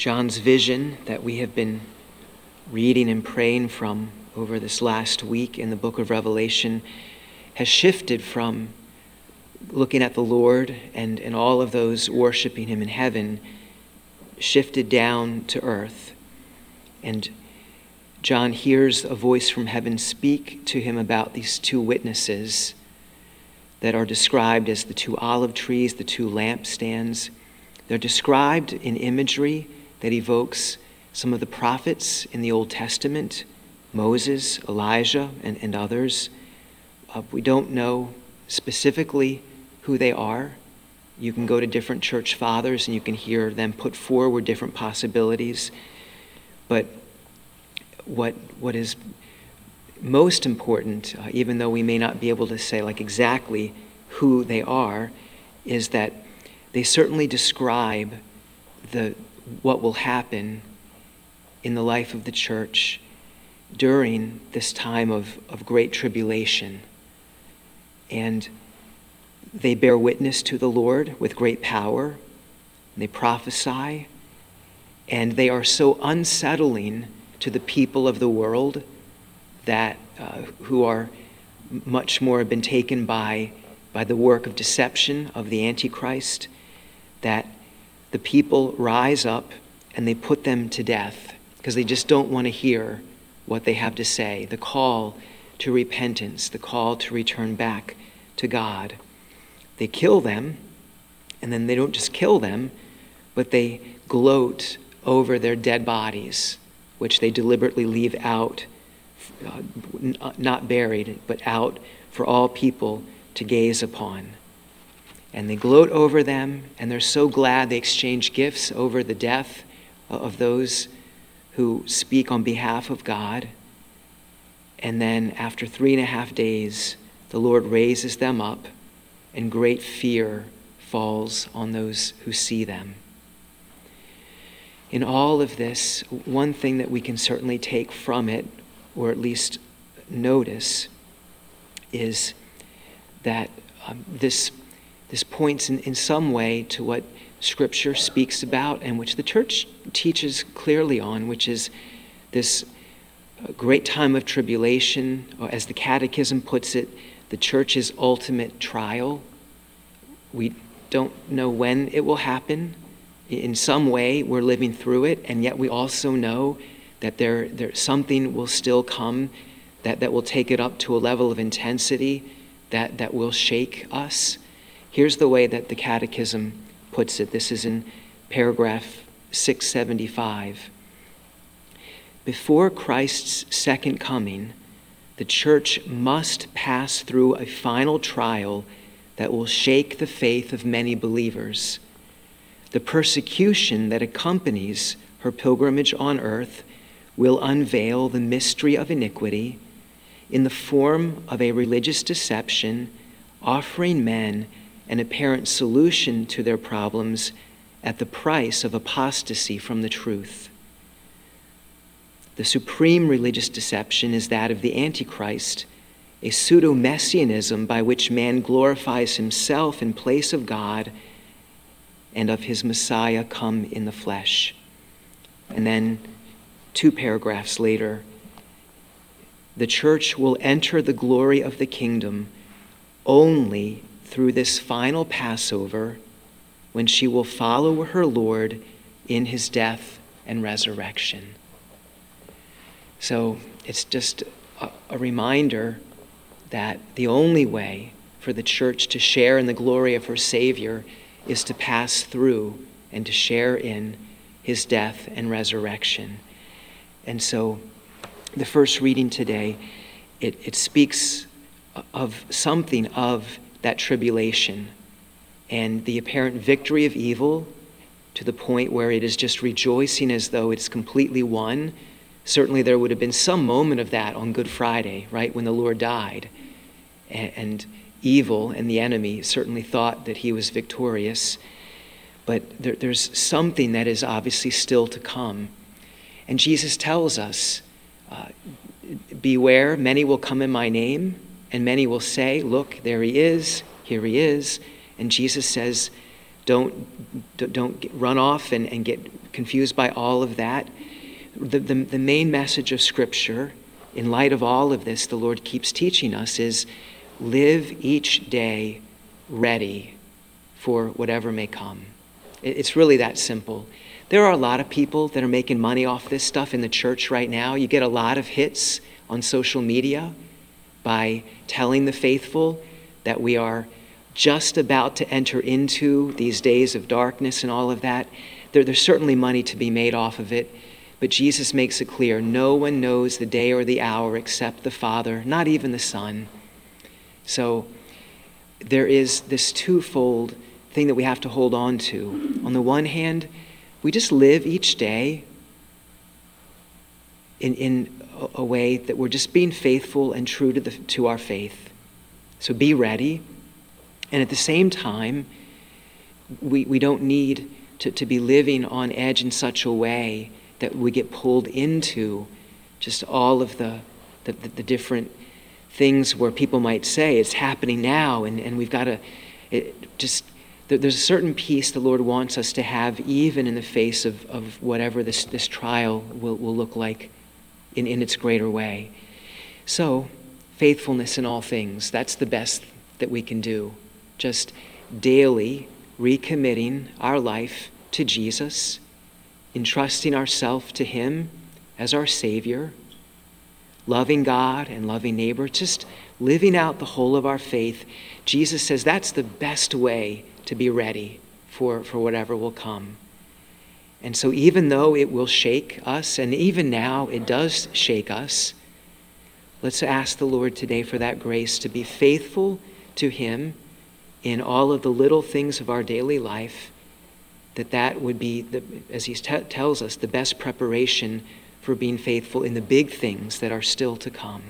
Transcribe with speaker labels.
Speaker 1: John's vision that we have been reading and praying from over this last week in the book of Revelation has shifted from looking at the Lord and, and all of those worshiping Him in heaven, shifted down to earth. And John hears a voice from heaven speak to him about these two witnesses that are described as the two olive trees, the two lampstands. They're described in imagery that evokes some of the prophets in the Old Testament Moses, Elijah, and, and others. Uh, we don't know specifically who they are. You can go to different church fathers and you can hear them put forward different possibilities. But what, what is most important, uh, even though we may not be able to say like exactly who they are, is that they certainly describe the, what will happen in the life of the church during this time of, of great tribulation. And they bear witness to the Lord with great power. They prophesy. And they are so unsettling to the people of the world that uh, who are much more have been taken by, by the work of deception of the Antichrist that the people rise up and they put them to death because they just don't want to hear what they have to say the call to repentance, the call to return back to God. They kill them, and then they don't just kill them, but they gloat over their dead bodies, which they deliberately leave out, uh, not buried, but out for all people to gaze upon and they gloat over them, and they're so glad they exchange gifts over the death of those who speak on behalf of God. And then, after three and a half days, the Lord raises them up, and great fear falls on those who see them. In all of this, one thing that we can certainly take from it, or at least notice, is that um, this this points in, in some way to what Scripture speaks about and which the church teaches clearly on, which is this uh, great time of tribulation, or as the Catechism puts it, the church's ultimate trial. We don't know when it will happen. In some way, we're living through it, and yet we also know that there, there something will still come that, that will take it up to a level of intensity that, that will shake us. Here's the way that the Catechism puts it. This is in paragraph 675. Before Christ's second coming, the church must pass through a final trial that will shake the faith of many believers. The persecution that accompanies her pilgrimage on earth will unveil the mystery of iniquity in the form of a religious deception, offering men an apparent solution to their problems at the price of apostasy from the truth. The supreme religious deception is that of the Antichrist, a pseudo messianism by which man glorifies himself in place of God and of his Messiah come in the flesh. And then, two paragraphs later, the church will enter the glory of the kingdom only through this final Passover when she will follow her Lord in his death and resurrection. So it's just a, a, reminder that the only way for the church to share in the glory of her Savior is to pass through and to share in his death and resurrection. And so the first reading today, it, it speaks of something of that tribulation and the apparent victory of evil to the point where it is just rejoicing as though it's completely won. Certainly, there would have been some moment of that on Good Friday, right, when the Lord died. And, evil and the enemy certainly thought that he was victorious. But there, there's something that is obviously still to come. And Jesus tells us uh, Beware, many will come in my name and many will say, Look, there he is, here he is. And Jesus says, Don't, don't run off and, and get confused by all of that. The, the, the main message of Scripture, in light of all of this, the Lord keeps teaching us is live each day ready for whatever may come. It's really that simple. There are a lot of people that are making money off this stuff in the church right now. You get a lot of hits on social media by telling the faithful that we are just about to enter into these days of darkness and all of that. There, there's certainly money to be made off of it, but Jesus makes it clear no one knows the day or the hour except the Father, not even the Son. So there is this twofold thing that we have to hold on to. On the one hand, we just live each day in, in a, way that we're just being faithful and true to, the, to our faith. So be ready. And at the same time, we, we don't need to, to be living on edge in such a way that we get pulled into just all of the, the, the different things where people might say it's happening now and, and we've got to it, just there's a certain peace the lord wants us to have even in the face of, of whatever this, this trial will, will look like in, in its greater way. So faithfulness in all things that's the best that we can do. Just daily recommitting our life to jesus entrusting ourselves to him as our savior loving God and loving neighbor, just living out the whole of our faith, Jesus says that's the best way to be ready for, for whatever will come. And so, even though it will shake us, and even now it does shake us, let's ask the Lord today for that grace to be faithful to Him in all of the little things of our daily life, that that would be, the, as He t- tells us, the best preparation for being faithful in the big things that are still to come.